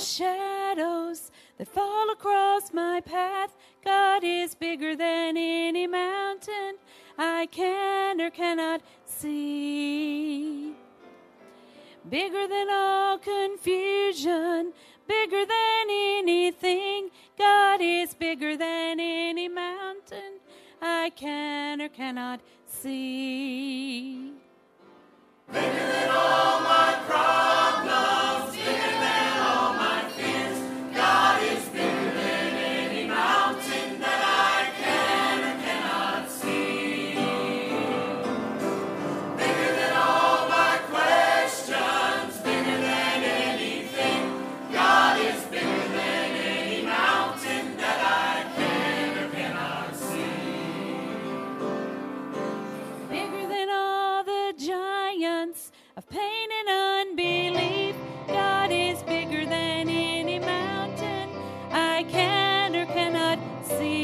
shadows that fall across my path. God is bigger than any mountain I can or cannot see. Bigger than all confusion, bigger than anything. God is bigger than any mountain I can or cannot see. of pain and unbelief. God is bigger than any mountain I can or cannot see.